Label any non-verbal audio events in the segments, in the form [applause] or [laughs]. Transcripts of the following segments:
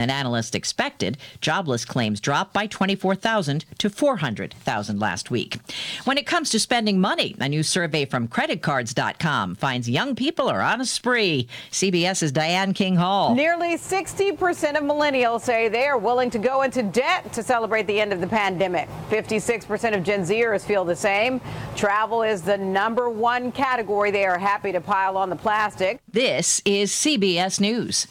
than analysts expected. Jobless claims dropped by 24,000 to 400,000 last week. When it comes to spending money, a new survey from creditcards.com finds young people are on a spree. CBS's Diane King Hall. Nearly 60% of millennials say they are willing to go into debt to celebrate the end of the pandemic. 56% of Gen Zers feel the same. Travel is the number one category they are happy to pile on the plastic. This is CBS News.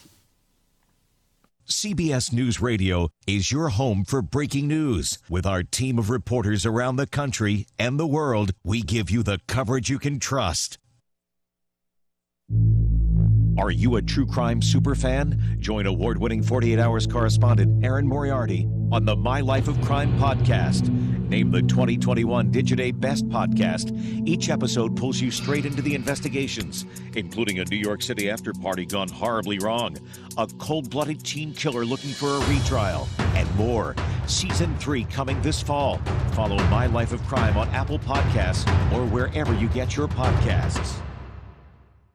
CBS News Radio is your home for breaking news. With our team of reporters around the country and the world, we give you the coverage you can trust. Are you a true crime superfan? Join award winning 48 Hours correspondent Erin Moriarty on the My Life of Crime podcast. Named the 2021 Digiday Best Podcast, each episode pulls you straight into the investigations, including a New York City after party gone horribly wrong, a cold blooded teen killer looking for a retrial, and more. Season 3 coming this fall. Follow My Life of Crime on Apple Podcasts or wherever you get your podcasts.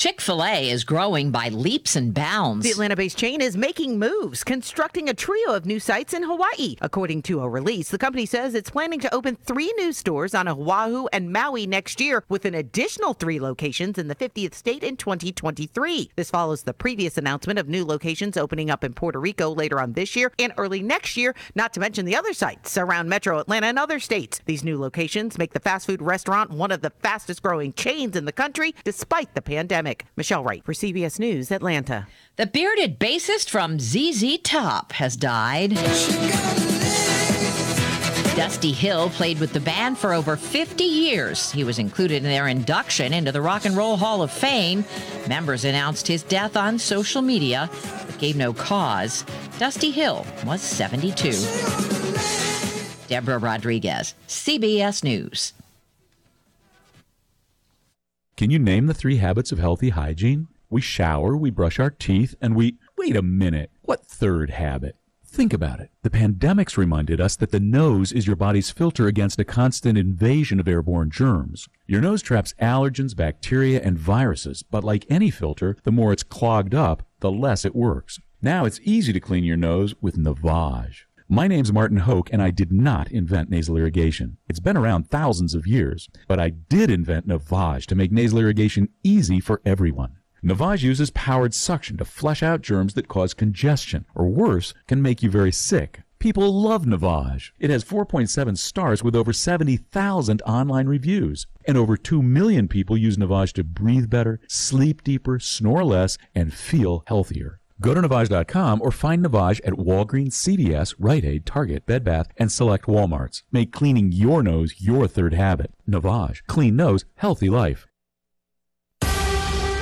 Chick fil A is growing by leaps and bounds. The Atlanta based chain is making moves, constructing a trio of new sites in Hawaii. According to a release, the company says it's planning to open three new stores on Oahu and Maui next year, with an additional three locations in the 50th state in 2023. This follows the previous announcement of new locations opening up in Puerto Rico later on this year and early next year, not to mention the other sites around metro Atlanta and other states. These new locations make the fast food restaurant one of the fastest growing chains in the country, despite the pandemic. Michelle Wright for CBS News, Atlanta. The bearded bassist from ZZ Top has died. Dusty Hill played with the band for over 50 years. He was included in their induction into the Rock and Roll Hall of Fame. Members announced his death on social media, but gave no cause. Dusty Hill was 72. Deborah Rodriguez, CBS News. Can you name the three habits of healthy hygiene? We shower, we brush our teeth, and we. Wait a minute. What third habit? Think about it. The pandemics reminded us that the nose is your body's filter against a constant invasion of airborne germs. Your nose traps allergens, bacteria, and viruses, but like any filter, the more it's clogged up, the less it works. Now it's easy to clean your nose with Navage. My name's Martin Hoke, and I did not invent nasal irrigation. It's been around thousands of years, but I did invent Navage to make nasal irrigation easy for everyone. Navage uses powered suction to flush out germs that cause congestion, or worse, can make you very sick. People love Navage. It has 4.7 stars with over 70,000 online reviews. And over 2 million people use Navage to breathe better, sleep deeper, snore less, and feel healthier. Go to Navage.com or find Navage at Walgreens, CVS, Rite Aid, Target, Bed Bath, and select Walmarts. Make cleaning your nose your third habit. Navage. Clean nose, healthy life.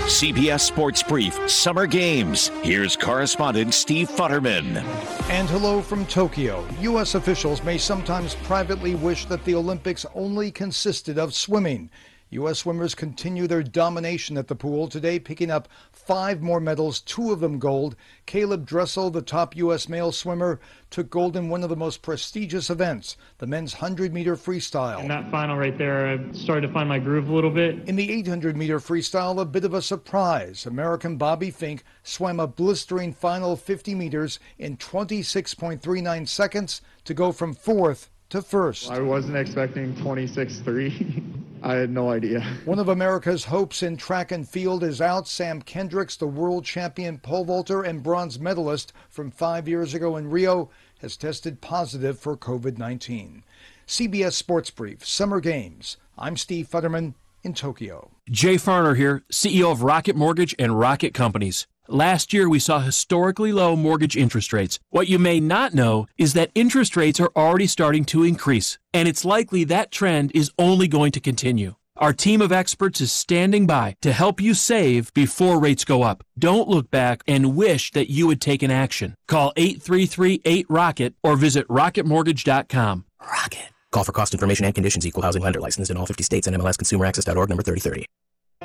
CBS Sports Brief Summer Games. Here's correspondent Steve Futterman. And hello from Tokyo. U.S. officials may sometimes privately wish that the Olympics only consisted of swimming. U.S. swimmers continue their domination at the pool today, picking up five more medals, two of them gold. Caleb Dressel, the top U.S. male swimmer, took gold in one of the most prestigious events, the men's 100 meter freestyle. In that final right there, I started to find my groove a little bit. In the 800 meter freestyle, a bit of a surprise. American Bobby Fink swam a blistering final 50 meters in 26.39 seconds to go from fourth to first. I wasn't expecting 26.3. [laughs] I had no idea. [laughs] One of America's hopes in track and field is out. Sam Kendricks, the world champion pole vaulter and bronze medalist from five years ago in Rio, has tested positive for COVID 19. CBS Sports Brief, Summer Games. I'm Steve Futterman in Tokyo. Jay Farner here, CEO of Rocket Mortgage and Rocket Companies. Last year, we saw historically low mortgage interest rates. What you may not know is that interest rates are already starting to increase, and it's likely that trend is only going to continue. Our team of experts is standing by to help you save before rates go up. Don't look back and wish that you had taken action. Call 833-8ROCKET or visit rocketmortgage.com. Rocket. Call for cost information and conditions. Equal housing lender licensed in all 50 states and MLSConsumerAccess.org number 3030.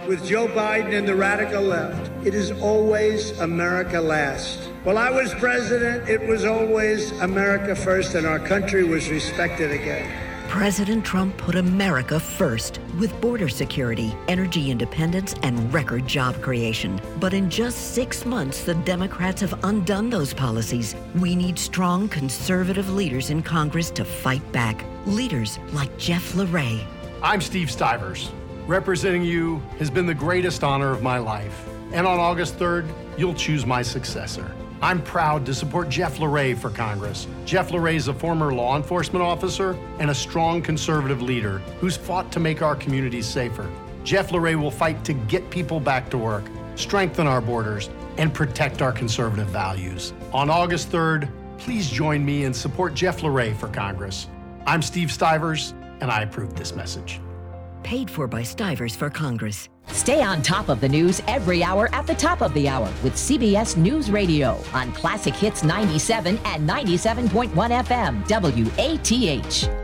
With Joe Biden and the radical left, it is always America last. While I was president, it was always America first, and our country was respected again. President Trump put America first with border security, energy independence, and record job creation. But in just six months, the Democrats have undone those policies. We need strong conservative leaders in Congress to fight back. Leaders like Jeff LaRe. I'm Steve Stivers. Representing you has been the greatest honor of my life. And on August 3rd, you'll choose my successor. I'm proud to support Jeff LaRe for Congress. Jeff LaRe is a former law enforcement officer and a strong conservative leader who's fought to make our communities safer. Jeff LaRe will fight to get people back to work, strengthen our borders, and protect our conservative values. On August 3rd, please join me and support Jeff LaRe for Congress. I'm Steve Stivers, and I approve this message. Paid for by Stivers for Congress. Stay on top of the news every hour at the top of the hour with CBS News Radio on Classic Hits 97 and 97.1 FM, WATH.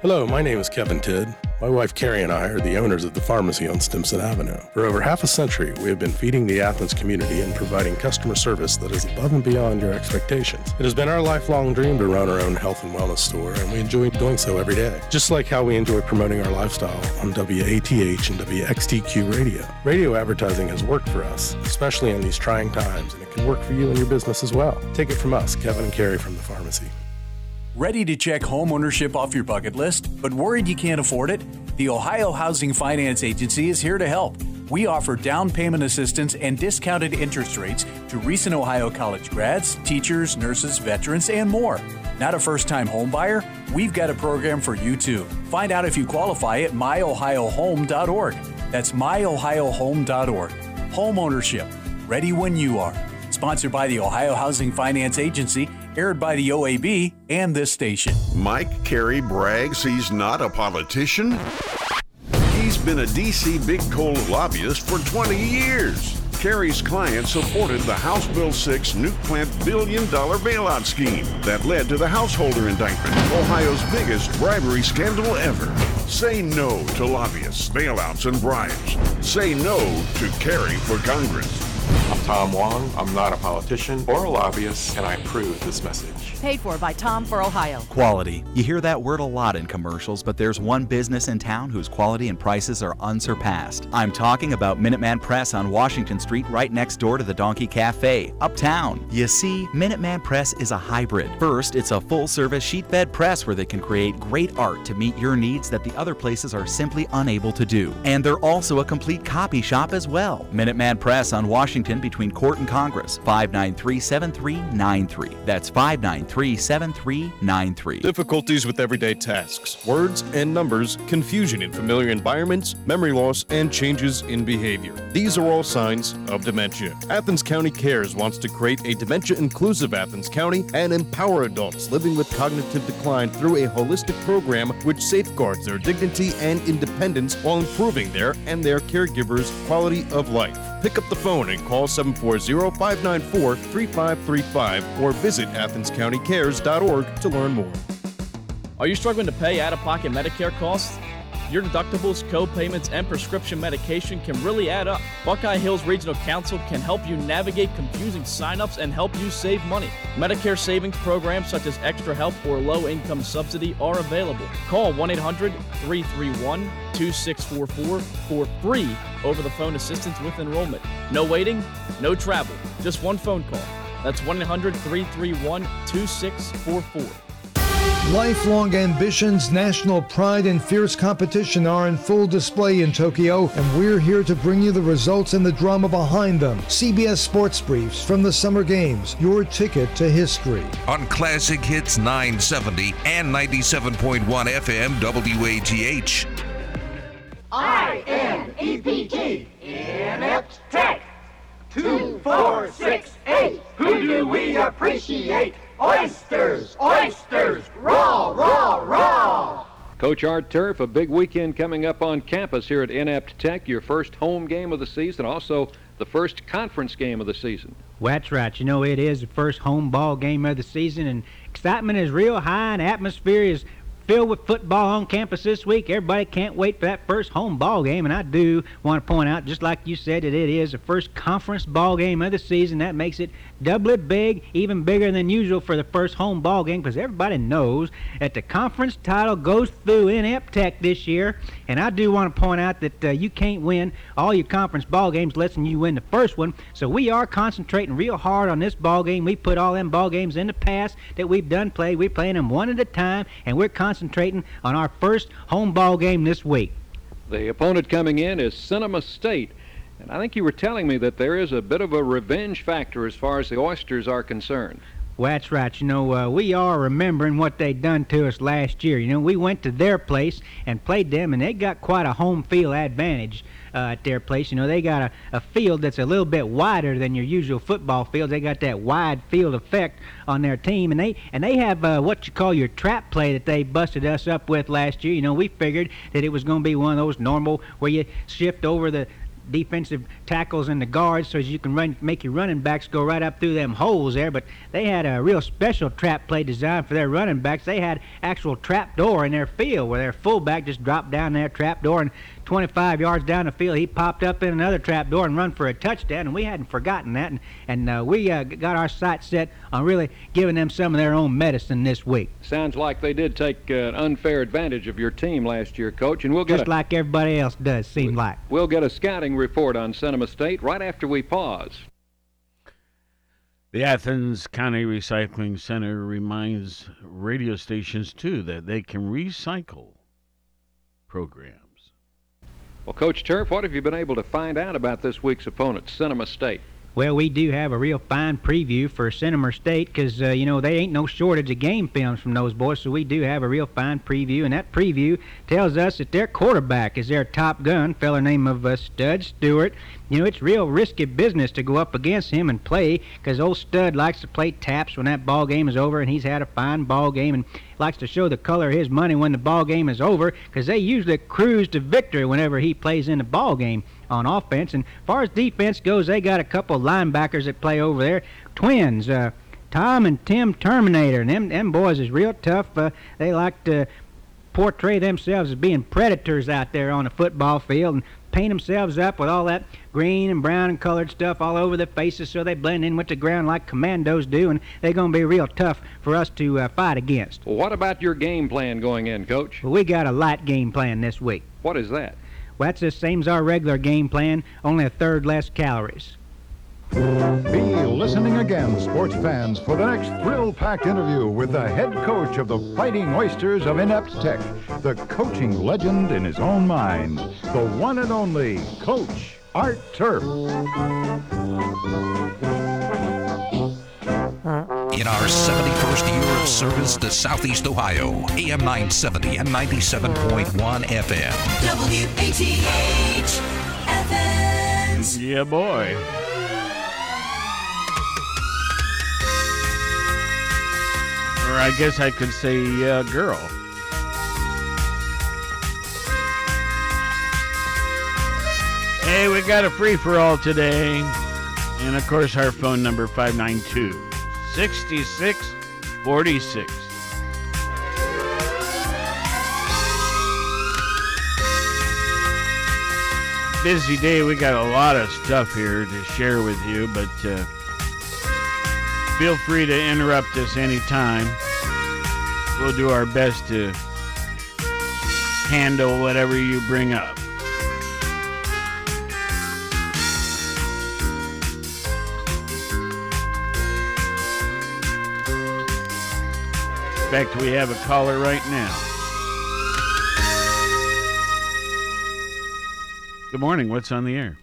Hello, my name is Kevin Tidd. My wife Carrie and I are the owners of the pharmacy on Stimson Avenue. For over half a century, we have been feeding the Athens community and providing customer service that is above and beyond your expectations. It has been our lifelong dream to run our own health and wellness store, and we enjoy doing so every day. Just like how we enjoy promoting our lifestyle on WATH and WXTQ radio. Radio advertising has worked for us, especially in these trying times, and it can work for you and your business as well. Take it from us, Kevin and Carrie from the pharmacy. Ready to check home ownership off your bucket list, but worried you can't afford it? The Ohio Housing Finance Agency is here to help. We offer down payment assistance and discounted interest rates to recent Ohio college grads, teachers, nurses, veterans, and more. Not a first time home buyer? We've got a program for you too. Find out if you qualify at myohiohome.org. That's myohiohome.org. Home ownership, ready when you are. Sponsored by the Ohio Housing Finance Agency aired by the OAB and this station. Mike Carey brags he's not a politician. He's been a DC big coal lobbyist for 20 years. Carey's client supported the House Bill 6 nuke plant billion dollar bailout scheme that led to the householder indictment, Ohio's biggest bribery scandal ever. Say no to lobbyists, bailouts, and bribes. Say no to Carey for Congress. I'm Tom Hwang. I'm not a politician or a lobbyist, and I approve this message. Paid for by Tom for Ohio. Quality. You hear that word a lot in commercials, but there's one business in town whose quality and prices are unsurpassed. I'm talking about Minuteman Press on Washington Street, right next door to the Donkey Cafe, uptown. You see, Minuteman Press is a hybrid. First, it's a full service sheet fed press where they can create great art to meet your needs that the other places are simply unable to do. And they're also a complete copy shop as well. Minuteman Press on Washington between Court and Congress, 593 7393. That's 593 7393. Difficulties with everyday tasks, words and numbers, confusion in familiar environments, memory loss, and changes in behavior. These are all signs of dementia. Athens County Cares wants to create a dementia inclusive Athens County and empower adults living with cognitive decline through a holistic program which safeguards their dignity and independence while improving their and their caregivers' quality of life. Pick up the phone and call 740 594 3535 or visit athenscountycares.org to learn more. Are you struggling to pay out of pocket Medicare costs? Your deductibles, co-payments, and prescription medication can really add up. Buckeye Hills Regional Council can help you navigate confusing signups and help you save money. Medicare savings programs such as Extra Help or Low Income Subsidy are available. Call 1 800 331 2644 for free over the phone assistance with enrollment. No waiting, no travel, just one phone call. That's 1 800 331 2644. Lifelong ambitions, national pride, and fierce competition are in full display in Tokyo, and we're here to bring you the results and the drama behind them. CBS Sports Briefs from the Summer Games, your ticket to history. On Classic Hits 970 and 97.1 FM WATH. I-N-E-P-T, Inept Tech. Two, four, six, eight. Who do we appreciate? Oysters, oysters, raw, raw, raw. Coach Art Turf, a big weekend coming up on campus here at Inept Tech. Your first home game of the season, also the first conference game of the season. Well, that's right. You know, it is the first home ball game of the season, and excitement is real high, and atmosphere is filled with football on campus this week. Everybody can't wait for that first home ball game, and I do want to point out, just like you said, that it is the first conference ball game of the season. That makes it doubly big, even bigger than usual for the first home ball game, because everybody knows that the conference title goes through in Tech this year. And I do want to point out that uh, you can't win all your conference ball games less than you win the first one. So we are concentrating real hard on this ball game. We put all them ball games in the past that we've done played. We're playing them one at a time, and we're concentrating on our first home ball game this week. The opponent coming in is Cinema State. And I think you were telling me that there is a bit of a revenge factor as far as the Oysters are concerned. Well, that's right. You know, uh, we are remembering what they done to us last year. You know, we went to their place and played them, and they got quite a home field advantage uh, at their place. You know, they got a, a field that's a little bit wider than your usual football field. They got that wide field effect on their team, and they and they have uh, what you call your trap play that they busted us up with last year. You know, we figured that it was going to be one of those normal where you shift over the defensive tackles and the guards so as you can run make your running backs go right up through them holes there. But they had a real special trap play designed for their running backs. They had actual trap door in their field where their fullback just dropped down their trap door and 25 yards down the field, he popped up in another trap door and run for a touchdown, and we hadn't forgotten that, and, and uh, we uh, got our sights set on really giving them some of their own medicine this week. Sounds like they did take uh, an unfair advantage of your team last year, Coach, and we'll get just a, like everybody else does, seem like. We'll get a scouting report on Cinema State right after we pause. The Athens County Recycling Center reminds radio stations, too, that they can recycle programs. Well, Coach Turf, what have you been able to find out about this week's opponent, Cinema State? Well, we do have a real fine preview for Cinema State because, uh, you know, they ain't no shortage of game films from those boys, so we do have a real fine preview. And that preview tells us that their quarterback is their top gun, feller name of uh, Stud Stewart. You know, it's real risky business to go up against him and play because old Stud likes to play taps when that ball game is over, and he's had a fine ball game and likes to show the color of his money when the ball game is over because they usually cruise to victory whenever he plays in the ball game on offense. And as far as defense goes, they got a couple of linebackers that play over there, twins. Uh, Tom and Tim Terminator, and them, them boys is real tough. Uh, they like to portray themselves as being predators out there on the football field and paint themselves up with all that green and brown and colored stuff all over their faces so they blend in with the ground like commandos do, and they're going to be real tough for us to uh, fight against. Well, what about your game plan going in, Coach? Well, we got a light game plan this week. What is that? Well, that's the same as our regular game plan, only a third less calories. Be listening again, sports fans, for the next thrill-packed interview with the head coach of the Fighting Oysters of Inept Tech, the coaching legend in his own mind, the one and only Coach Art Turf. In our 71st year of service to Southeast Ohio, AM 970 and 97.1 FM. WATH Athens. Yeah, boy. Or I guess I could say, uh, girl. Hey, we got a free for all today. And of course, our phone number 592 6646. Busy day. We got a lot of stuff here to share with you, but uh, feel free to interrupt us anytime. We'll do our best to handle whatever you bring up. Fact, we have a caller right now. Good morning. What's on the air?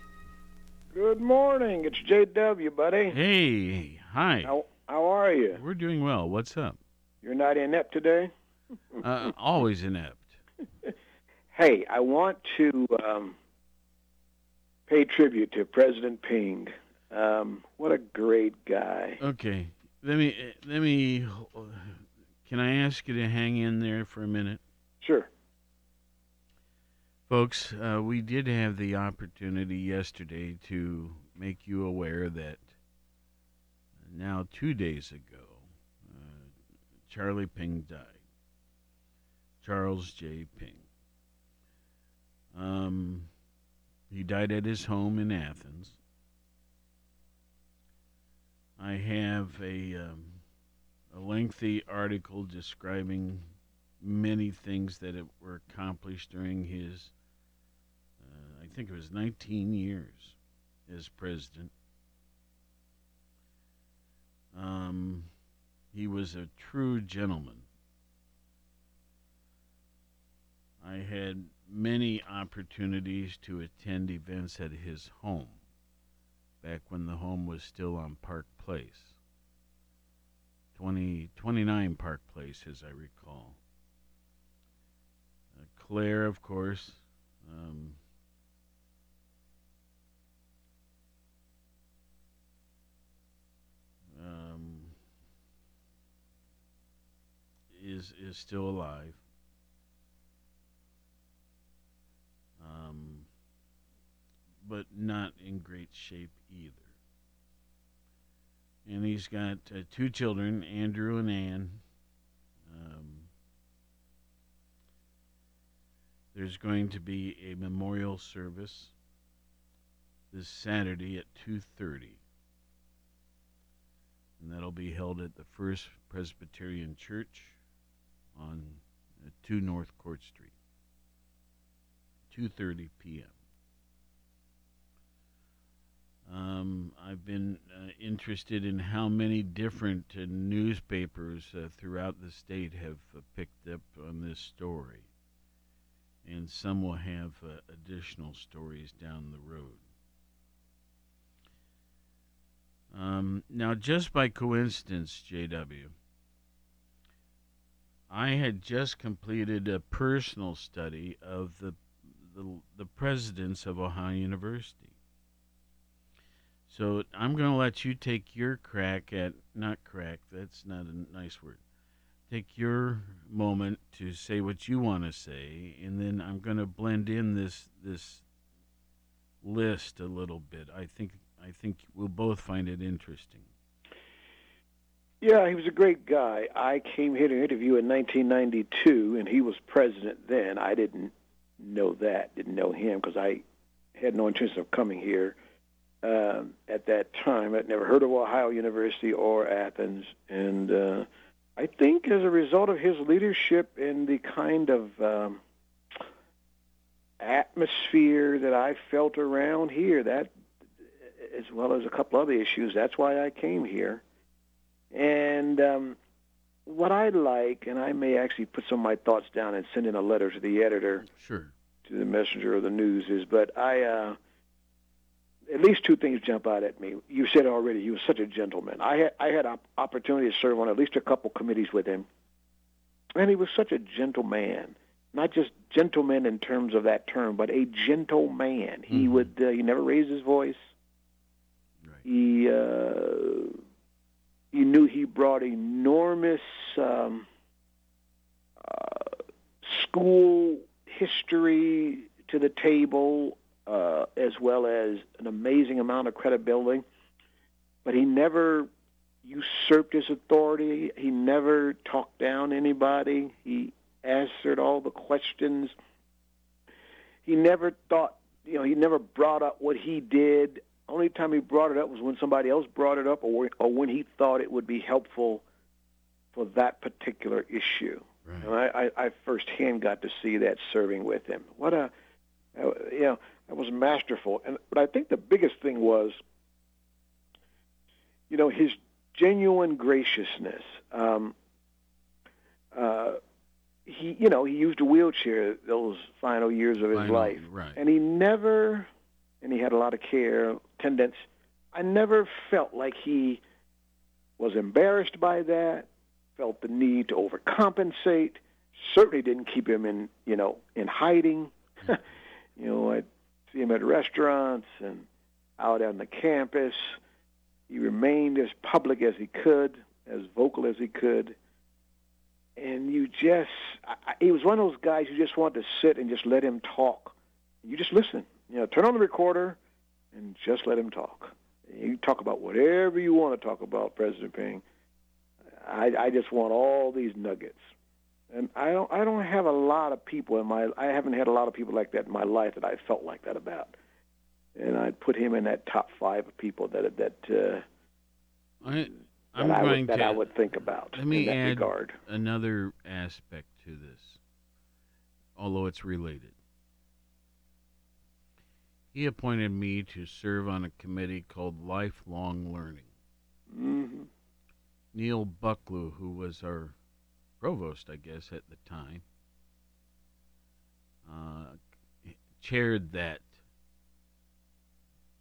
Good morning. It's JW, buddy. Hey, hi. How, how are you? We're doing well. What's up? You're not inept today? Uh, always inept. [laughs] Hey, I want to um, pay tribute to President Ping. Um, what a great guy. Okay. Let me let me can I ask you to hang in there for a minute? Sure. Folks, uh, we did have the opportunity yesterday to make you aware that now two days ago, uh, Charlie Ping died. Charles J. Ping. Um, he died at his home in Athens. I have a um, a lengthy article describing many things that were accomplished during his, uh, I think it was 19 years as president. Um, he was a true gentleman. I had many opportunities to attend events at his home back when the home was still on Park Place. 20, 29 Park Place, as I recall. Uh, Claire, of course. Um, um, is is still alive. Um, but not in great shape either. And he's got uh, two children, Andrew and Ann. Um, there's going to be a memorial service this Saturday at 2:30. And that'll be held at the First Presbyterian Church on uh, 2 North Court Street. 2:30 p.m. Um, I've been uh, interested in how many different uh, newspapers uh, throughout the state have uh, picked up on this story, and some will have uh, additional stories down the road. Um, now, just by coincidence, JW, I had just completed a personal study of the the, the presidents of Ohio University. So I'm going to let you take your crack at, not crack, that's not a nice word. Take your moment to say what you want to say, and then I'm going to blend in this this list a little bit. I think I think we'll both find it interesting. Yeah, he was a great guy. I came here to interview in 1992, and he was president then. I didn't know that, didn't know him because I had no intention of coming here um, at that time. I'd never heard of Ohio University or Athens, and uh, I think as a result of his leadership and the kind of um, atmosphere that I felt around here, that as well as a couple other issues, that's why I came here. And um, what I like, and I may actually put some of my thoughts down and send in a letter to the editor, sure, to the messenger of the news, is. But I, uh, at least two things jump out at me. You said already he was such a gentleman. I had I had op- opportunity to serve on at least a couple committees with him, and he was such a gentleman. Not just gentleman in terms of that term, but a gentleman. He mm-hmm. would uh, he never raised his voice. Right. He uh, he knew he brought enormous um, uh, school history to the table, uh, as well as an amazing amount of credibility. But he never usurped his authority. He never talked down anybody. He answered all the questions. He never thought, you know, he never brought up what he did. Only time he brought it up was when somebody else brought it up or, or when he thought it would be helpful for that particular issue. Right. And I, I, I firsthand got to see that serving with him. What a, uh, you know, that was masterful. And but I think the biggest thing was, you know, his genuine graciousness. Um, uh, he, you know, he used a wheelchair those final years of his Final, life, right. and he never, and he had a lot of care, tendance. I never felt like he was embarrassed by that, felt the need to overcompensate. Certainly didn't keep him in, you know, in hiding. [laughs] you know, I'd see him at restaurants and out on the campus. He remained as public as he could, as vocal as he could. And you just, I, he was one of those guys you just want to sit and just let him talk You just listen. You know, turn on the recorder and just let him talk. You talk about whatever you want to talk about, President Ping. I, I just want all these nuggets. And I don't I don't have a lot of people in my I haven't had a lot of people like that in my life that I felt like that about. And I'd put him in that top five of people that that uh, I, I'm that, I would, that I would think about let me in that add regard. another aspect to this, although it's related. He appointed me to serve on a committee called Lifelong Learning. Mm-hmm. Neil Bucklew, who was our provost, I guess, at the time, uh, chaired that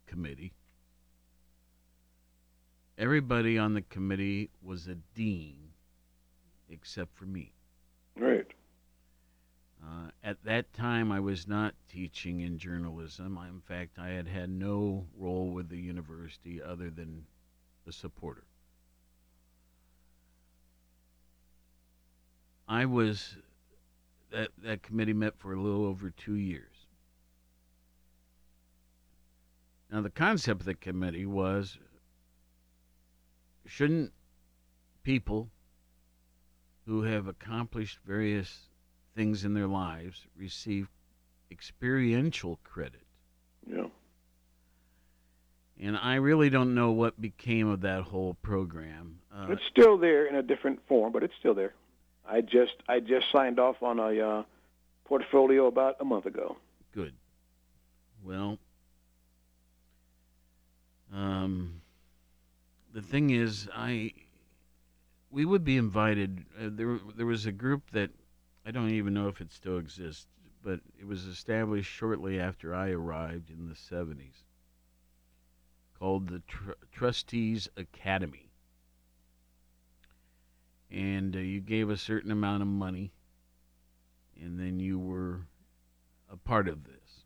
committee. Everybody on the committee was a dean except for me. Right. Uh, at that time, I was not teaching in journalism. I, in fact, I had had no role with the university other than a supporter. I was that that committee met for a little over two years. Now, the concept of the committee was shouldn't people who have accomplished various things in their lives receive experiential credit? Yeah. And I really don't know what became of that whole program. Uh, it's still there in a different form, but it's still there. I just I just signed off on a uh, portfolio about a month ago. Good. Well, um, the thing is, I we would be invited. Uh, there there was a group that I don't even know if it still exists, but it was established shortly after I arrived in the '70s, called the Tr- Trustees Academy and uh, you gave a certain amount of money, and then you were a part of this.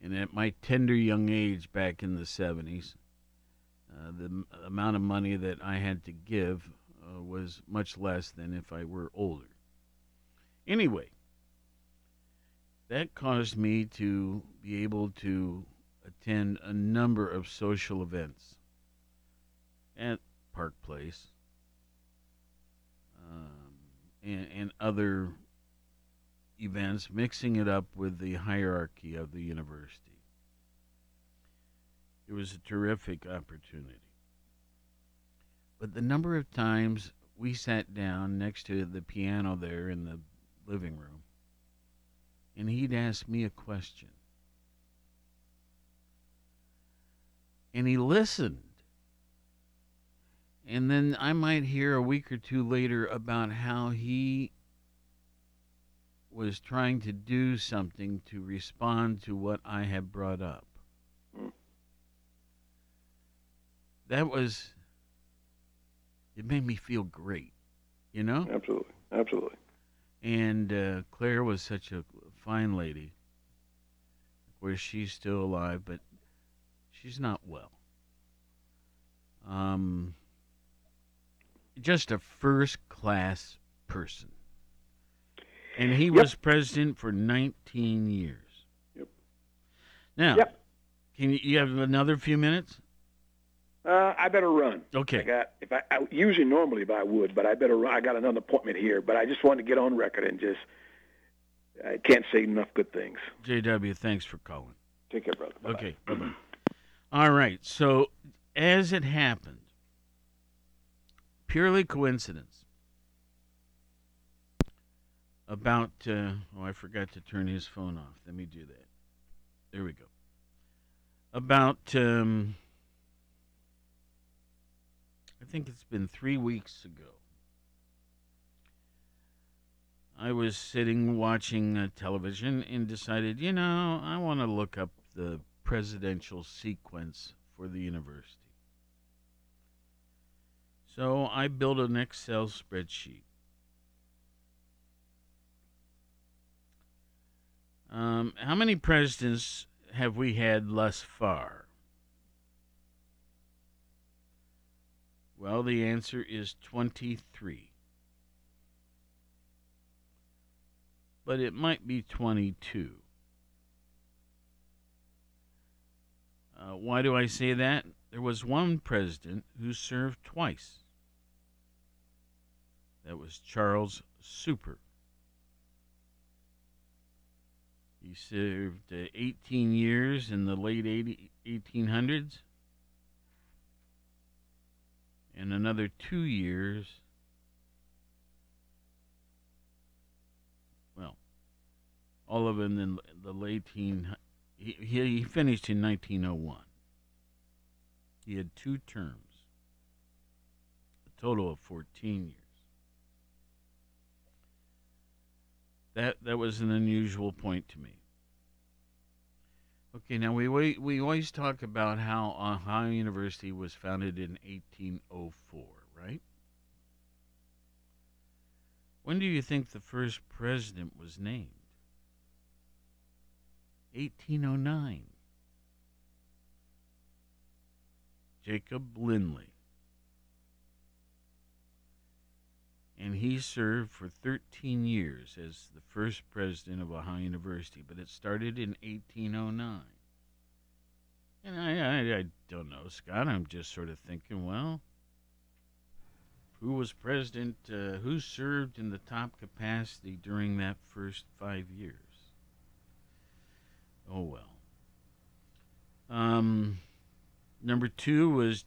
And at my tender young age back in the 70s, uh, the m- amount of money that I had to give uh, was much less than if I were older. Anyway, that caused me to be able to attend a number of social events at Park Place and, and other events, mixing it up with the hierarchy of the university. It was a terrific opportunity. But the number of times we sat down next to the piano there in the living room, and he'd ask me a question. And he listened. And then I might hear a week or two later about how he was trying to do something to respond to what I had brought up. That was, it made me feel great, you know? Absolutely. Absolutely. And uh, Claire was such a fine lady. Of course, she's still alive, but she's not well. Um, just a first class person. And he Yep. was president for 19 years. Yep. Now, Yep. can you, you have another few minutes? Uh, I better run. Okay. I got if I, I usually normally if I would, but I better run. I got another appointment here, but I just wanted to get on record and just I can't say enough good things. JW, thanks for calling. Take care, brother. Bye-bye. Okay, bye-bye. All right, so as it happened, purely coincidence, about, uh, oh, I forgot to turn his phone off. Let me do that. There we go. About, um, I think it's been three weeks ago. I was sitting watching uh, television and decided, you know, I want to look up the presidential sequence for the university. So I built an Excel spreadsheet. Um, how many presidents have we had thus far? Well, the answer is 23. But it might be 22. Uh, why do I say that? There was one president who served twice. That was Charles Super. He served uh, 18 years in the late 80, 1800s and another two years. Well, all of them in the late teen. He, he finished in 1901. He had two terms, a total of 14 years. That that was an unusual point to me. Okay, now we we always talk about how Ohio University was founded in 1804, right? When do you think the first president was named? 1809. Jacob Lindley. And he served for 13 years as the first president of Ohio University, but it started in 1809. And I, I, I don't know, Scott. I'm just sort of thinking, well, who was president, uh, who served in the top capacity during that first five years? Oh, well. Um, number two was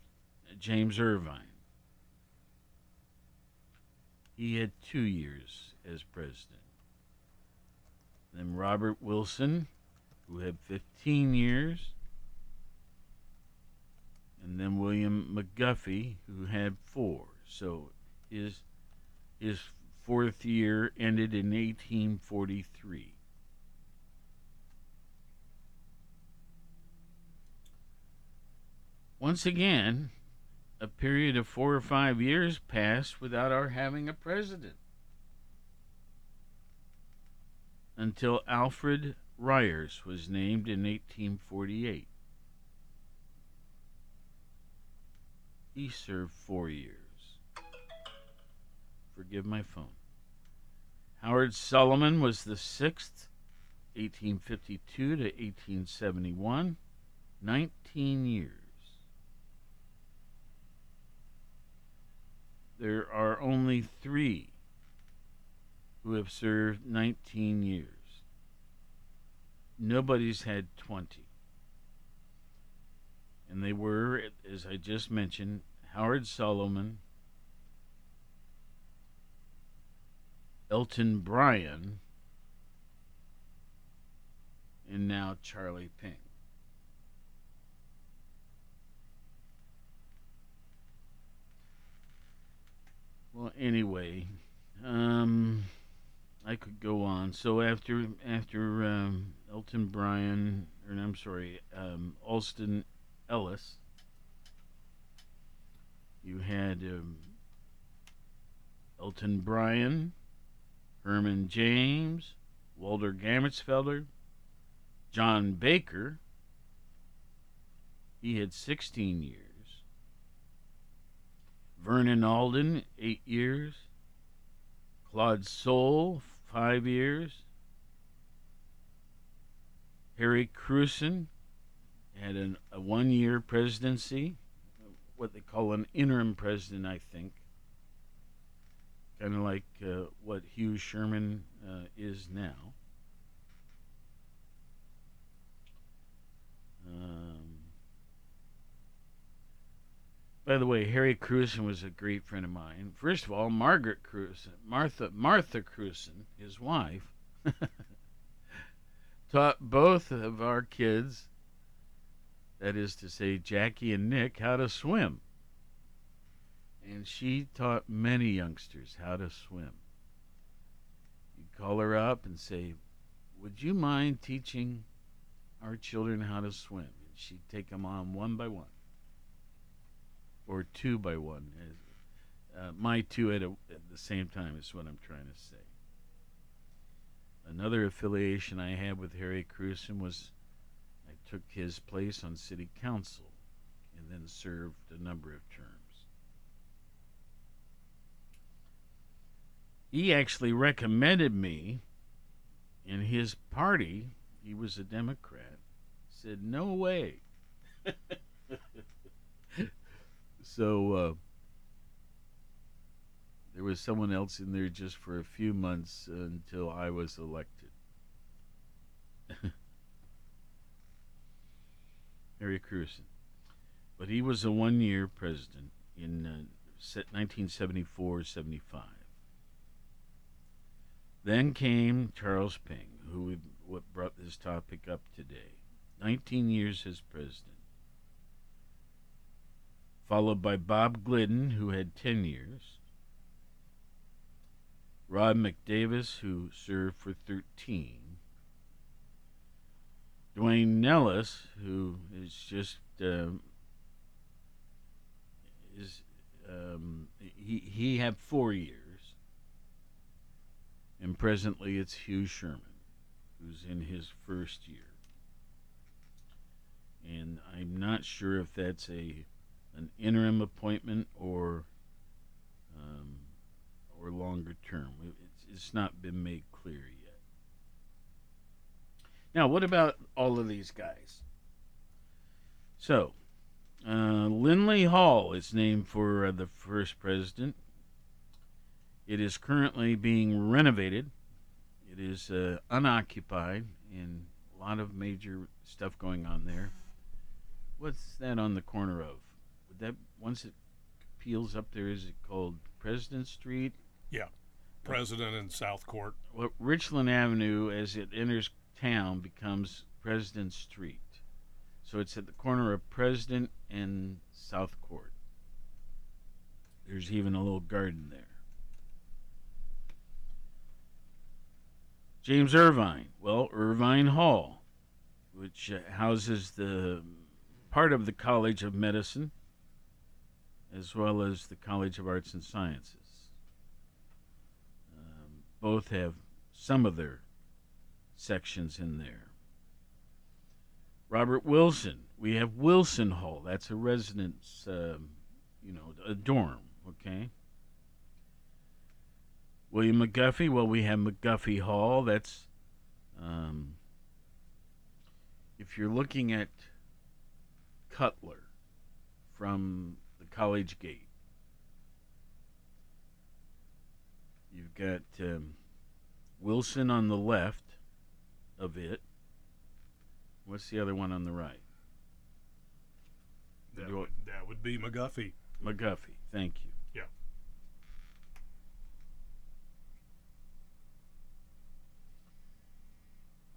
James Irvine. He had two years as president. Then Robert Wilson, who had 15 years. And then William McGuffey, who had four. So his, his fourth year ended in 1843. Once again, a period of four or five years passed without our having a president. Until Alfred Ryors was named in 1848. He served four years. Forgive my phone. Howard Solomon was the sixth, 1852 to 1871, 19 years. There are only three who have served 19 years. Nobody's had 20. And they were, as I just mentioned, Howard Solomon, Elton Bryan, and now Charlie Ping. Well, anyway, um, I could go on. So after after um, Elton Bryan, or I'm sorry, um, Alston Ellis, you had um, Elton Bryan, Herman James, Walter Gamertsfelder, John Baker. He had 16 years. Vernon Alden, eight years. Claude Sowle, five years. Harry Crewson had an, a one year presidency, what they call an interim president, I think. Kind of like uh, what Hugh Sherman uh, is now. Um, by the way, Harry Crewson was a great friend of mine. First of all, Margaret Crewson, Martha Martha Crewson, his wife, [laughs] taught both of our kids, that is to say, Jackie and Nick, how to swim. And she taught many youngsters how to swim. You'd call her up and say, Would you mind teaching our children how to swim? And she'd take them on one by one or two by one. Uh, my two at, a, at the same time is what I'm trying to say. Another affiliation I had with Harry Crewson was I took his place on city council and then served a number of terms. He actually recommended me in his party. He was a Democrat. Said, No way. [laughs] so uh, there was someone else in there just for a few months until I was elected. [laughs] Harry Crewson. But he was a one year president in uh, 1974 75. Then came Charles Ping, who brought this topic up today. 19 years as president. Followed by Bob Glidden, who had 10 years. Rod McDavis, who served for 13. Duane Nellis, who is just uh, is um, he he had four years, and presently it's Hugh Sherman, who's in his first year. And I'm not sure if that's a an interim appointment or um, or longer term. It's, it's not been made clear yet. Now, what about all of these guys? So, uh, Lindley Hall is named for uh, the first president. It is currently being renovated. It is uh, unoccupied, and a lot of major stuff going on there. What's that on the corner of? That once it peels up there, is it called President Street? Yeah, President and South Court. Well, Richland Avenue, as it enters town becomes President Street. So it's at the corner of President and South Court. There's even a little garden there. James Irvine. Well, Irvine Hall, which uh, houses the part of the College of Medicine as well as the College of Arts and Sciences. Um, both have some of their sections in there. Robert Wilson. We have Wilson Hall. That's a residence, um, you know, a dorm, okay? William McGuffey. Well, we have McGuffey Hall. That's, um, if you're looking at Cutler from College Gate, you've got um, Wilson on the left of it. What's the other one on the right? That would, that would be McGuffey. McGuffey. Thank you. Yeah.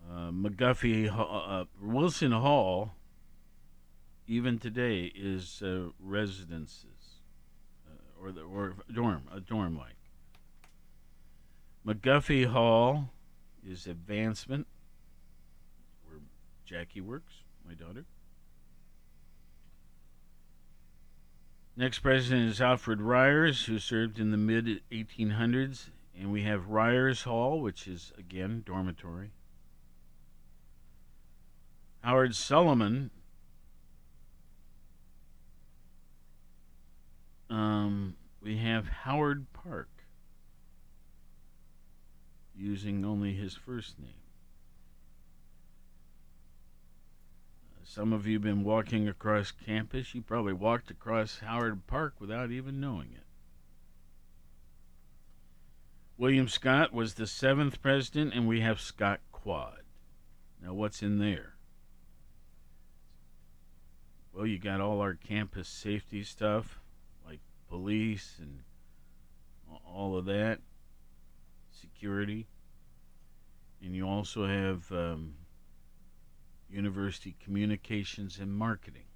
Uh, McGuffey, uh, uh, Wilson Hall, even today, is uh, residences uh, or the, or dorm, a dorm like. McGuffey Hall is advancement where Jackie works, my daughter. Next president is Alfred Ryors, who served in the mid 1800s, and we have Ryors Hall, which is again dormitory. Howard Solomon. Um, we have Howard Park, using only his first name. Some of you have been walking across campus. You probably walked across Howard Park without even knowing it. William Scott was the seventh president, and we have Scott Quad. Now, what's in there? Well, you got all our campus safety stuff, police and all of that, security. And you also have um, University Communications and Marketing.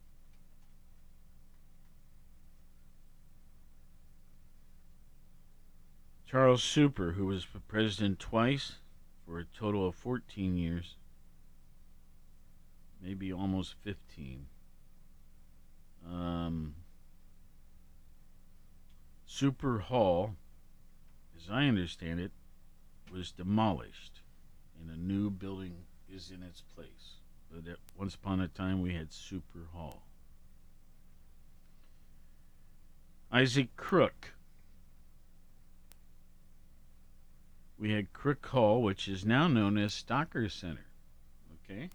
Charles Super, who was president twice for a total of 14 years, maybe almost 15. Um, Super Hall, as I understand it, was demolished and a new building is in its place. But at, once upon a time, we had Super Hall. Isaac Crook. We had Crook Hall, which is now known as Stocker Center. Okay?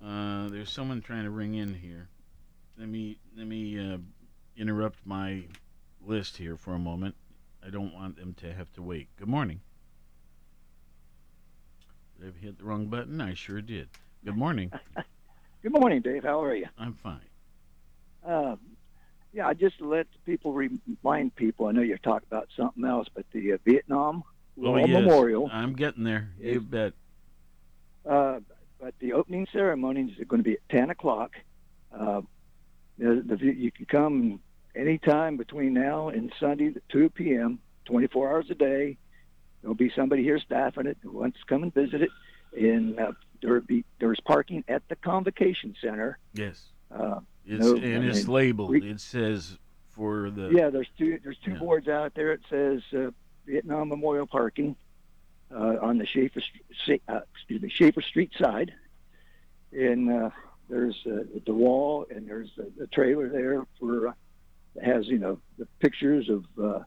Uh, there's someone trying to ring in here. Let me let me uh, interrupt my list here for a moment. I don't want them to have to wait. Good morning. Did I hit the wrong button? I sure did. Good [laughs] morning. Good morning, Dave. How are you? I'm fine. Um, yeah, I just let people remind people. I know you're talking about something else, but the uh, Vietnam Oh, yes. Memorial. I'm getting there. You bet. Uh, but the opening ceremonies are going to be at 10 o'clock. The, the, you can come anytime between now and Sunday at 2 p.m., 24 hours a day. There'll be somebody here staffing it who wants to come and visit it. And uh, there'll be there's parking at the convocation center. Yes. Uh, It's no- and it's mean, labeled. we- it says for the yeah, there's two there's two Yeah. boards out there. It says uh, Vietnam Memorial Parking uh, on the Shafer uh, excuse me Shafer Street side, and uh, there's uh, the wall and there's a, a trailer there for uh, that has you know the pictures of uh,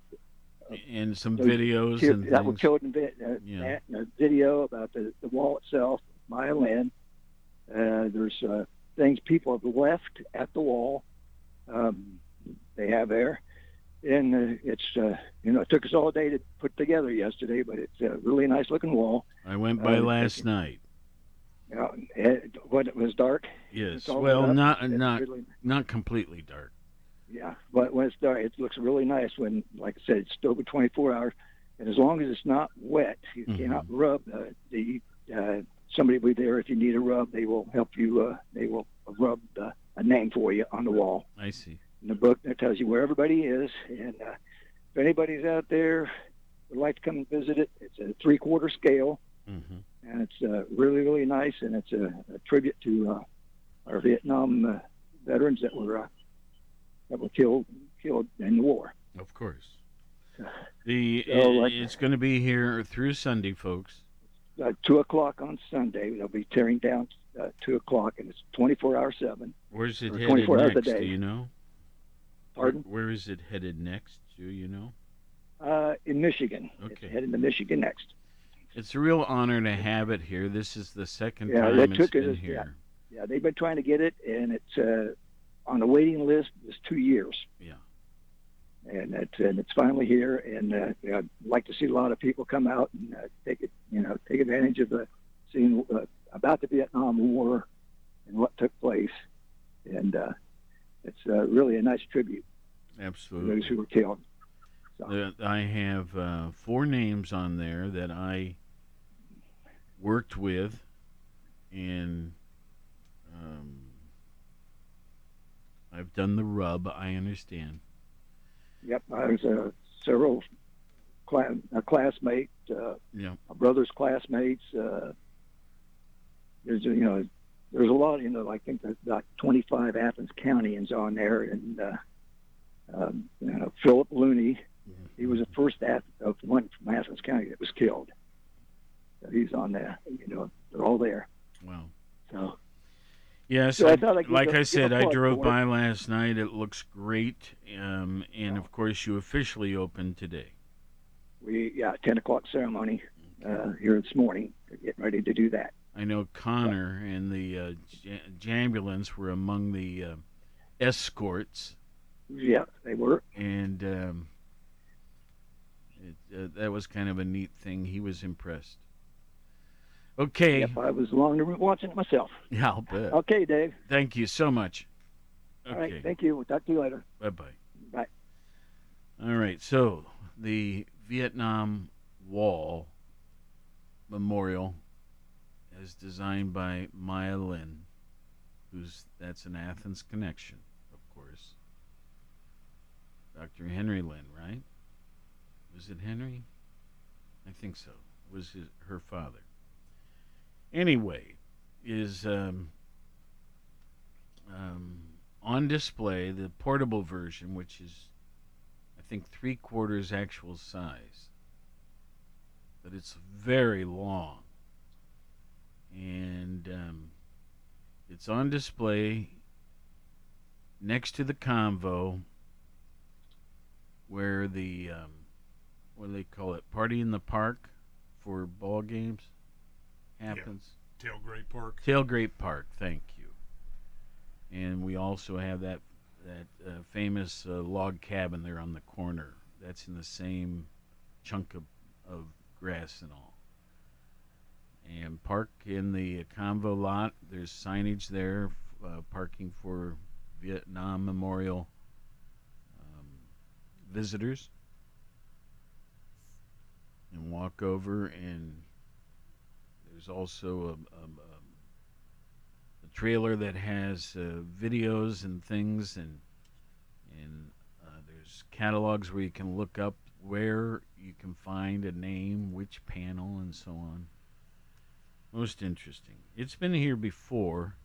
and some videos and that were killed in uh, Yeah. uh, video about the, the wall itself, my land. Uh, there's uh, things people have left at the wall. Um, they have there, and uh, it's uh, you know it took us all day to put together yesterday, but it's a really nice looking wall. I went by uh, last night. It, when it was dark. Yes. Well, up. not not really- not completely dark. Yeah, but when it's dark, it looks really nice. When, like I said, it's over 24 hours, and as long as it's not wet, you Mhm. cannot rub. Uh, the uh, somebody will be there if you need a rub. They will help you. Uh, they will rub uh, a name for you on the wall. I see. In the book that tells you where everybody is, and uh, if anybody's out there would like to come and visit it, it's a three-quarter scale, Mm-hmm. And it's uh, really, really nice, and it's a, a tribute to uh, our Vietnam uh, veterans that were uh, that were killed killed in the war. Of course. The So, like- it's going to be here through Sunday, folks. uh, two o'clock on Sunday. They'll be tearing down uh, two o'clock, and it's twenty-four hour seven. Where's it headed 24 hours a next? day. Do you know? Pardon? Where, is it headed next? Do you know? Uh, in Michigan. Okay. It's heading to Michigan next. It's a real honor to have it here. This is the second Yeah, time it's took been as- here. Yeah, they've been trying to get it, and it's uh, on the waiting list. It's two years. Yeah. And it's and it's finally here, and uh, yeah, I'd like to see a lot of people come out and uh, take it, you know, take advantage of the seeing uh, about the Vietnam War and what took place, and uh, it's uh, really a nice tribute to Absolutely. those who were killed. That I have uh, four names on there that I worked with, and um, I've done the rub. I understand. Yep, I was a several cla- a classmate, uh, Yeah. my brother's classmates. Uh, there's you know there's a lot you know I think there's about 25 Athens countyans on there, and uh, um, you know Philip Looney, he was the first Ath- of one from Athens County that was killed. He's on there. You know they're all there. Wow. So Yes, So I I- like a- I said, I drove by last night. It looks great, um, and of course, you officially opened today. we yeah 10 o'clock ceremony uh, here this morning. They're getting ready to do that. I know Connor and the uh, J- Jambulance were among the uh, escorts. Yeah, they were. And um, it, uh, that was kind of a neat thing. He was impressed. Okay. Yep, I was along the route watching it myself. Yeah, I'll bet. Okay, Dave. Thank you so much. All right, thank you. We'll talk to you later. Bye bye. Bye. All right. So the Vietnam Wall Memorial is designed by Maya Lin, who's that's an Athens connection, of course. Dr. Henry Lin, right? Was it Henry? I think so. Was his, her father. Anyway, is um, um, on display the portable version, which is, I think, three quarters actual size. But it's very long. And um, it's on display next to the convo where the, um, what do they call it, party in the park for ball games happens. Tailgate Park. Tailgate Park. Thank you. And we also have that that uh, famous uh, log cabin there on the corner. That's in the same chunk of, of grass and all. And park in the convo lot. There's signage there, uh, parking for Vietnam Memorial um, visitors. And walk over, and there's also a, a, a trailer that has uh, videos and things, and and uh, there's catalogs where you can look up where you can find a name, which panel, and so on. Most interesting. It's been here before,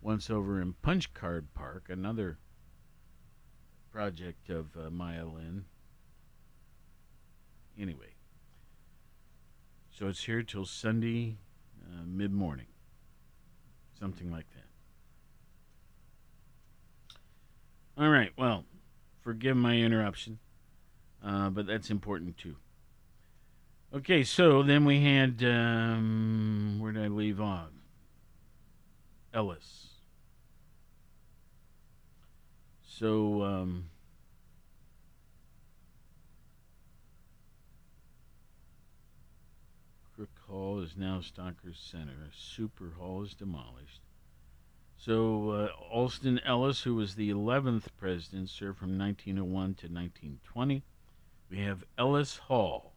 once over in Punch Card Park, another project of uh, Maya Lin. Anyway, so it's here till Sunday uh, mid morning, something like that. All right, well, forgive my interruption, uh, but that's important too. Okay, so then we had um, where did I leave off? Ellis. So um, Crook Hall is now Stockers Center. Super Hall is demolished. So uh, Alston Ellis, who was the 11th president, served from 1901 to 1920. We have Ellis Hall.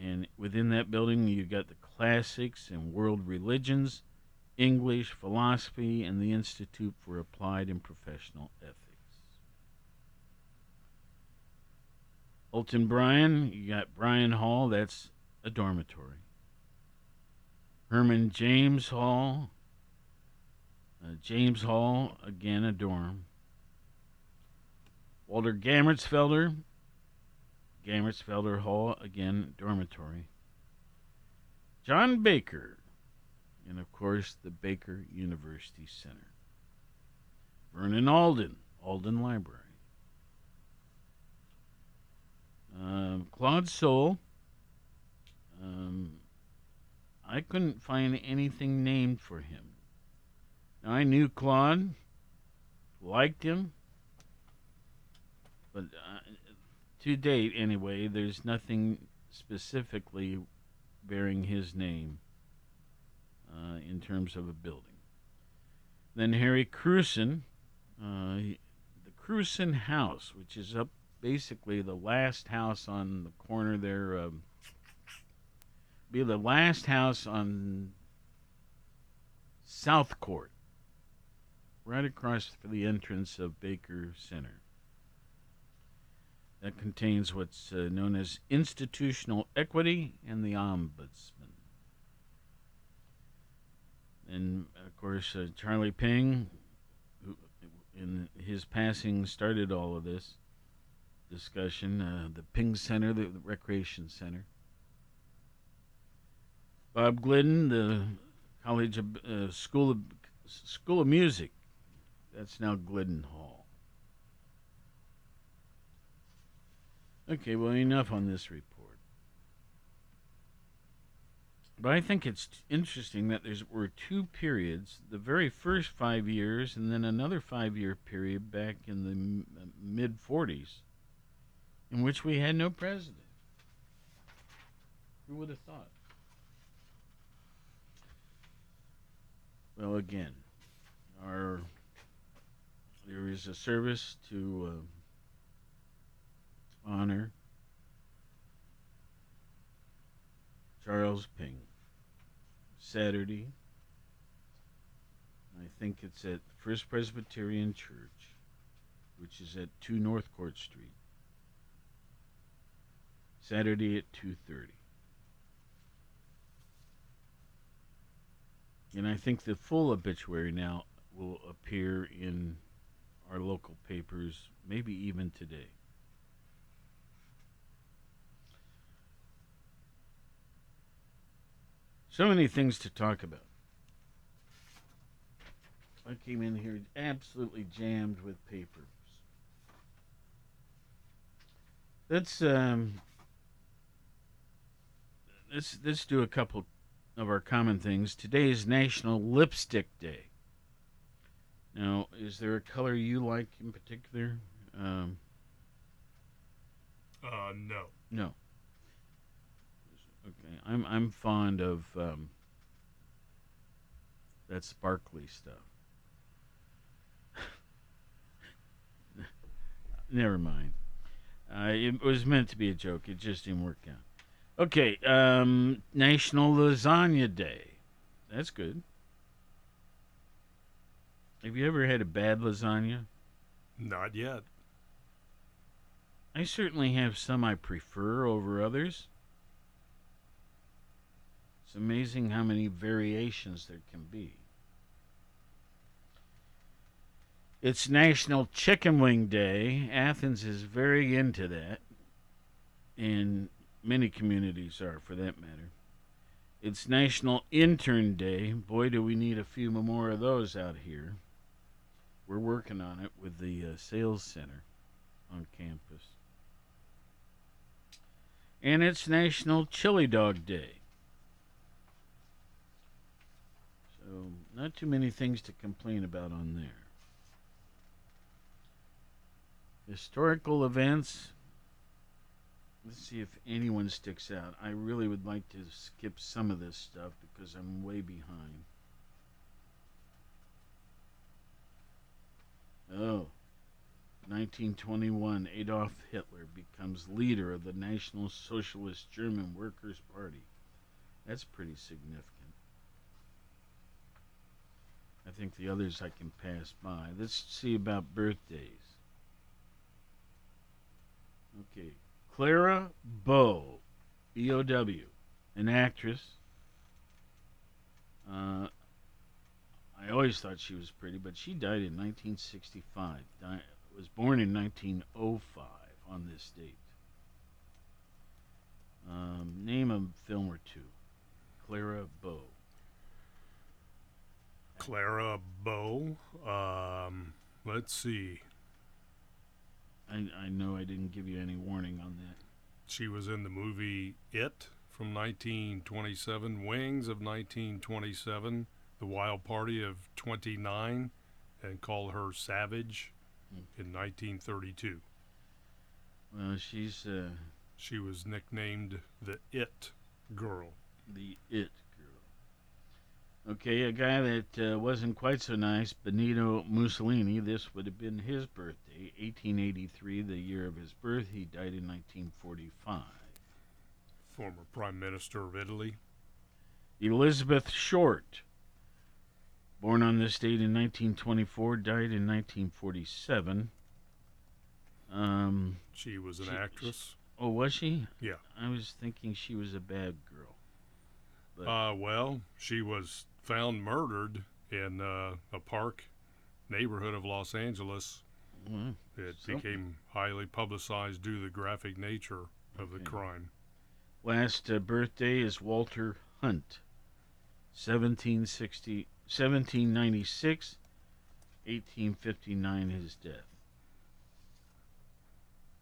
And within that building, you've got the classics and world religions, English, philosophy, and the Institute for Applied and Professional Ethics. Alton Bryan, you got Bryan Hall, that's a dormitory. Herman James Hall, uh, James Hall, again a dorm. Walter Gamertsfelder, Gamertsfelder Hall, again dormitory. John Baker, and of course the Baker University Center. Vernon Alden, Alden Library. Um, Claude Sowle. Um, I couldn't find anything named for him. Now, I knew Claude, liked him, but uh, to date, anyway, there's nothing specifically bearing his name uh, in terms of a building. Then Harry Crewson, uh, he, the Crewson House, which is up basically the last house on the corner there. Um, be the last house on South Court, right across from the entrance of Baker Center. That contains what's uh, known as institutional equity and the ombudsman. And of course, uh, Charlie Ping, who in his passing started all of this discussion. Uh, the Ping Center, the, the Recreation Center. Bob Glidden, the College of uh, School of School of Music. That's now Glidden Hall. Okay, well, enough on this report. But I think it's interesting that there were two periods the very first five years, and then another five year period back in the m- mid 40s, in which we had no president. Who would have thought? Well, again, our there is a service to uh, honor Charles Ping. Saturday. I think it's at First Presbyterian Church, which is at 2 North Court Street. Saturday at 2:30. And I think the full obituary now will appear in our local papers, maybe even today. So many things to talk about. I came in here absolutely jammed with papers. Let's um, let's let's do a couple of our common things. Today is National Lipstick Day. Now, is there a color you like in particular? Um, Uh, no. no. Okay, I'm I'm fond of um, that sparkly stuff. [laughs] Never mind. Uh, it was meant to be a joke. It just didn't work out. Okay, um, National Lasagna Day. That's good. Have you ever had a bad lasagna? Not yet. I certainly have some I prefer over others. It's amazing how many variations there can be. It's National Chicken Wing Day. Athens is very into that, and many communities are for that matter. It's National Intern Day. Boy, do we need a few more of those out here. We're working on it with the uh, sales center on campus. And it's National Chili Dog Day. So, not too many things to complain about on there. Historical events. Let's see if anyone sticks out. I really would like to skip some of this stuff because I'm way behind. Oh, 1921, Adolf Hitler becomes leader of the National Socialist German Workers' Party. That's pretty significant. I think the others I can pass by. Let's see about birthdays. Okay, Clara Bow, B O W, an actress. Uh, I always thought she was pretty, but she died in 1965. Di- was born in 1905 on this date. Um, name a film or two. Clara Bow. Clara Bow. Um, let's see. I, I know I didn't give you any warning on that. She was in the movie It from 1927, Wings of 1927, The Wild Party of 29, and Call Her Savage in 1932. Well, she's uh, She was nicknamed the It Girl. the It. Okay, a guy that uh, wasn't quite so nice, Benito Mussolini. This would have been his birthday, 1883, the year of his birth. He died in 1945. Former Prime Minister of Italy. Elizabeth Short, born on this date in 1924, died in 1947. Um, She was an She- actress. oh, was she? Yeah. I was thinking she was a bad girl. Uh, well, she was found murdered in uh, a park neighborhood of Los Angeles. well, It something. became highly publicized due to the graphic nature of the crime. Last uh, birthday is Walter Hunt, 1760, 1796, 1859, his death.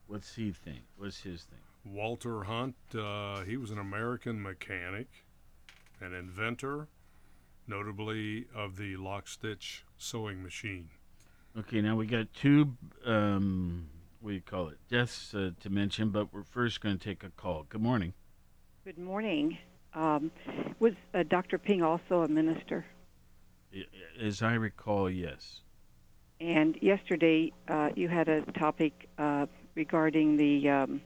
What's he think? What's his thing? Walter Hunt, uh, he was an American mechanic, an inventor, notably of the lock stitch sewing machine. Okay, now we got two, um, what do you call it, deaths uh, to mention, but we're first going to take a call. Good morning. Good morning. Um, was uh, Dr. Ping also a minister? As I recall, yes. And yesterday uh, you had a topic uh, regarding the um,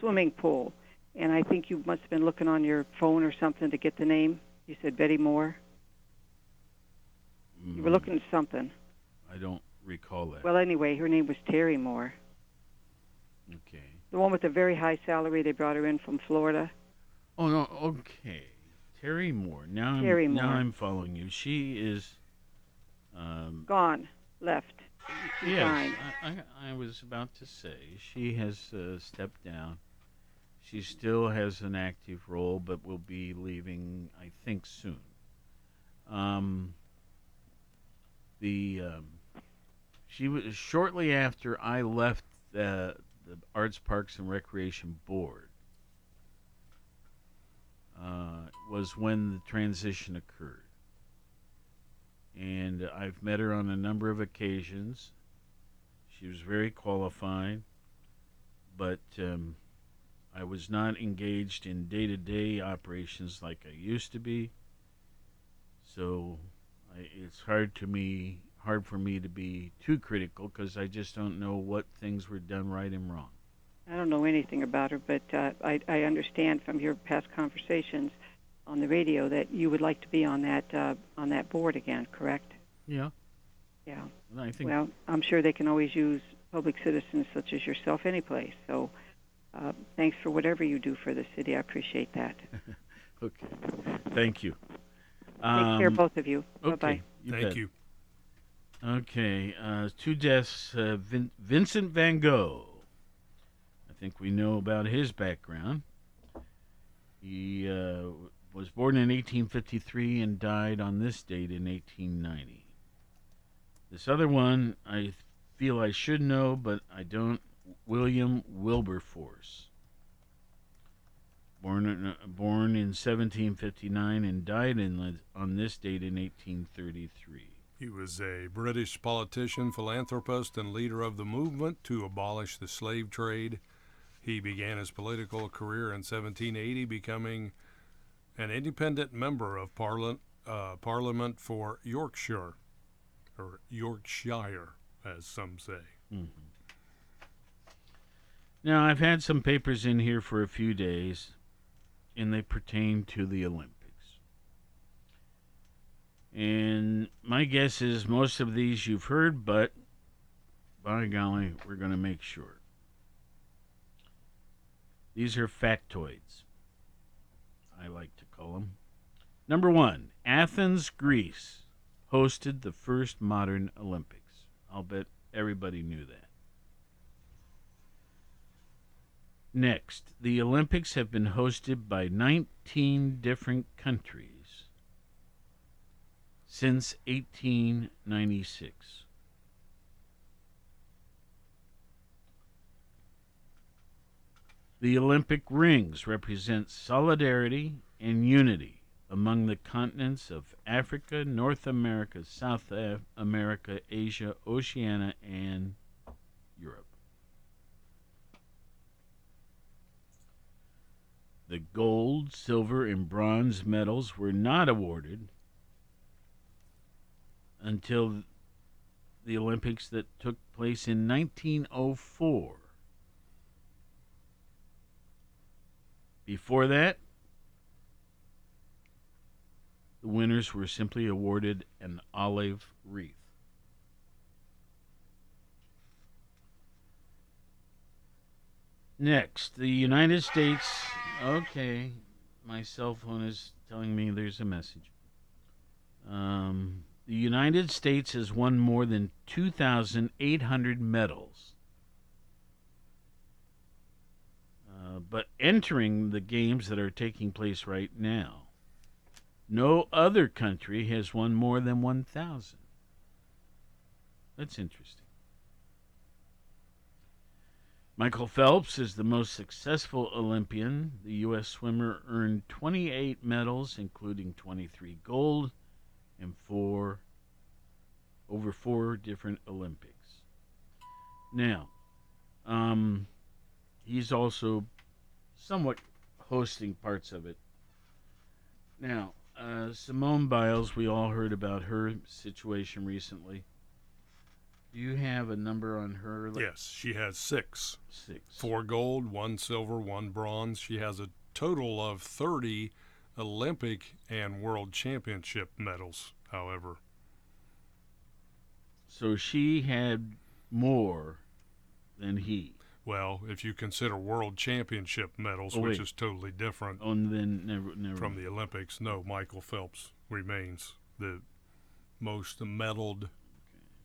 swimming pool, and I think you must have been looking on your phone or something to get the name. You said Betty Moore. You were Mm, looking at something. I don't recall that. Well, anyway, her name was Terry Moore, okay. the one with the very high salary. They brought her in from Florida. Oh no. Okay, Terry Moore. Now I'm Terry now I'm following you. She is. Um, Gone, left. yes. I, I, I was about to say she has uh, stepped down. She still has an active role, but will be leaving, I think, soon. Um, the um, she was shortly after I left the the Arts Parks and Recreation Board. uh, was when the transition occurred. And I've met her on a number of occasions. She was very qualified, but um, I was not engaged in day to day operations like I used to be. So I, it's hard to me hard for me to be too critical because I just don't know what things were done right and wrong. I don't know anything about her, but uh, I, I understand from your past conversations on the radio that you would like to be on that uh, on that board again, correct? Yeah. Yeah. I think. Well, I'm sure they can always use public citizens such as yourself any place. So, uh, thanks for whatever you do for the city. I appreciate that. [laughs] okay. Thank you. Take care, Um, both of you. Okay. Bye-bye. Thank bet. you. Okay, uh, two deaths. Uh, Vin- Vincent Van Gogh. I think we know about his background. He uh, was born in 1853 and died on this date in 1890. This other one, I feel I should know, but I don't. William Wilberforce. Born in, uh, born in 1759 and died in, on this date in 1833. He was a British politician, philanthropist, and leader of the movement to abolish the slave trade. He began his political career in 1780, becoming an independent member of Parliament, uh, Parliament for Yorkshire, or Yorkshire, as some say. Mhm. Now, I've had some papers in here for a few days, and they pertain to the Olympics. And my guess is most of these you've heard, but by golly, we're going to make sure. These are factoids, I like to call them. Number one Athens, Greece hosted the first modern Olympics. I'll bet everybody knew that. Next, the Olympics have been hosted by 19 different countries since 1896. The Olympic rings represent solidarity and unity among the continents of Africa, North America, South America, Asia, Oceania, and Europe. The gold, silver, and bronze medals were not awarded until the Olympics that took place in 1904. Before that, the winners were simply awarded an olive wreath. Next, the United States. Okay, my cell phone is telling me there's a message. Um, the United States has won more than 2,800 medals. Uh, but entering the games that are taking place right now, no other country has won more than 1,000. That's interesting. Michael Phelps is the most successful Olympian. The U.S. swimmer earned 28 medals, including 23 gold and four over four different Olympics. Now, um, he's also somewhat hosting parts of it. Now, uh, Simone Biles, we all heard about her situation recently. Do you have a number on her? Yes, she has six. Six. Four gold, one silver, one bronze. She has a total of 30 Olympic and World Championship medals, however. So she had more than he. Well, if you consider World Championship medals, Oh, which is totally different Oh, then never, never from the Olympics, no, Michael Phelps remains the most medaled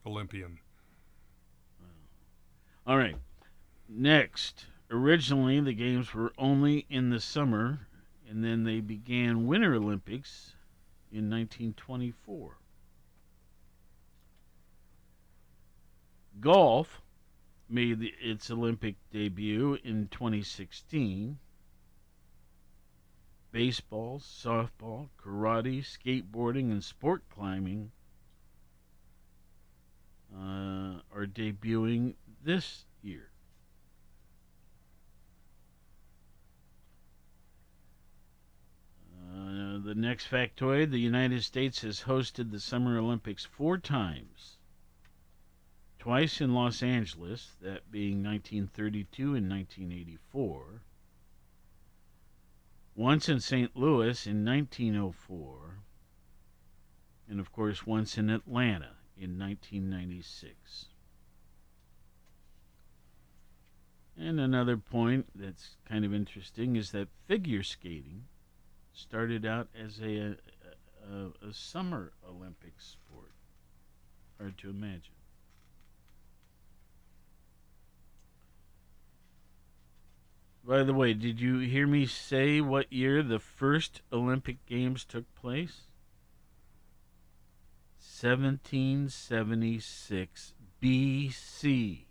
Olympian. All right. Next, originally the games were only in the summer, and then they began Winter Olympics in 1924. Golf made its Olympic debut in 2016. baseball, softball, karate, skateboarding, and sport climbing uh, are debuting this year. Uh, the next factoid the United States has hosted the Summer Olympics four times. Twice in Los Angeles, that being 1932 and 1984. Once in St. Louis in 1904. And of course, once in Atlanta in 1996. And another point that's kind of interesting is that figure skating started out as a, a, a, summer Olympic sport. Hard to imagine. By the way, did you hear me say what year the first Olympic Games took place? 1776 BC.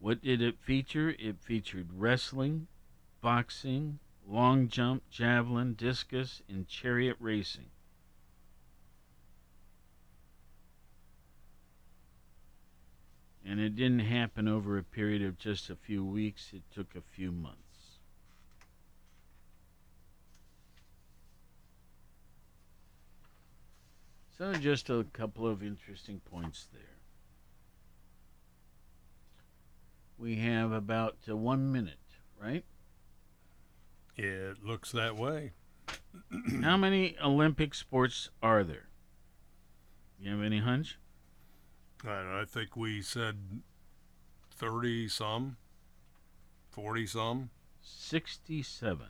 What did it feature? It featured wrestling, boxing, long jump, javelin, discus, and chariot racing. And it didn't happen over a period of just a few weeks, it took a few months. So, just a couple of interesting points there. We have about uh, one minute, right? It looks that way. [clears throat] How many Olympic sports are there? You have any hunch? I, I think we said 30 some, 40 some, 67.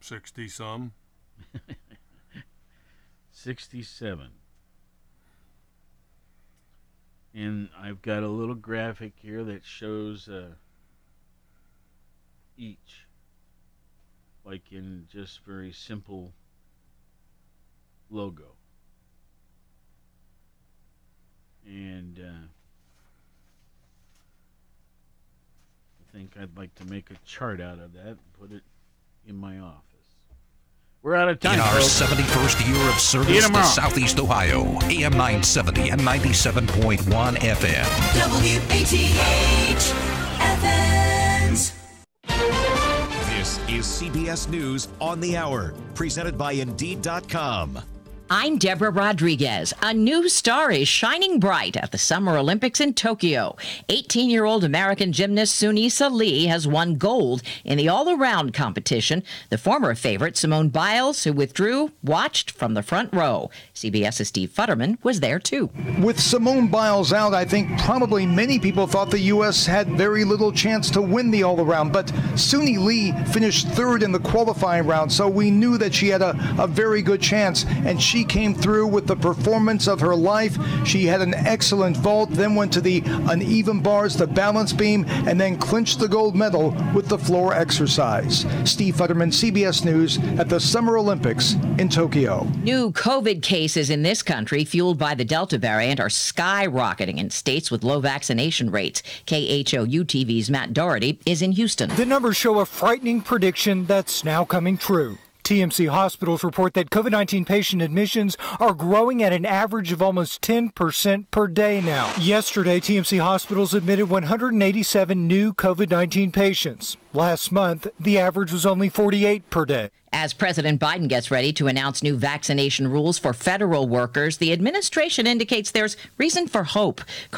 60 some. [laughs] 67. And I've got a little graphic here that shows uh, each, like in just very simple logo. And uh, I think I'd like to make a chart out of that and put it in my office. We're out of time. In our folks. 71st year of service to. Southeast Ohio, AM 970 and 97.1 FM. WATH Athens. This is CBS News on the Hour, presented by Indeed.com. I'm Deborah Rodriguez. A new star is shining bright at the Summer Olympics in Tokyo. 18 year old American gymnast Sunisa Lee has won gold in the all around competition. The former favorite, Simone Biles, who withdrew, watched from the front row. CBS's Steve Futterman was there too. With Simone Biles out, I think probably many people thought the U.S. had very little chance to win the all around. But Suni Lee finished third in the qualifying round, so we knew that she had a, a very good chance. And she came through with the performance of her life. She had an excellent vault, then went to the uneven bars, the balance beam, and then clinched the gold medal with the floor exercise. Steve Futterman, CBS News, at the Summer Olympics in Tokyo. New COVID cases in this country, fueled by the Delta variant, are skyrocketing in states with low vaccination rates. KHOU TV's Matt Doherty is in Houston. The numbers show a frightening prediction that's now coming true. TMC hospitals report that COVID 19 patient admissions are growing at an average of almost 10% per day now. Yesterday, TMC hospitals admitted 187 new COVID 19 patients. Last month, the average was only 48 per day. As President Biden gets ready to announce new vaccination rules for federal workers, the administration indicates there's reason for hope.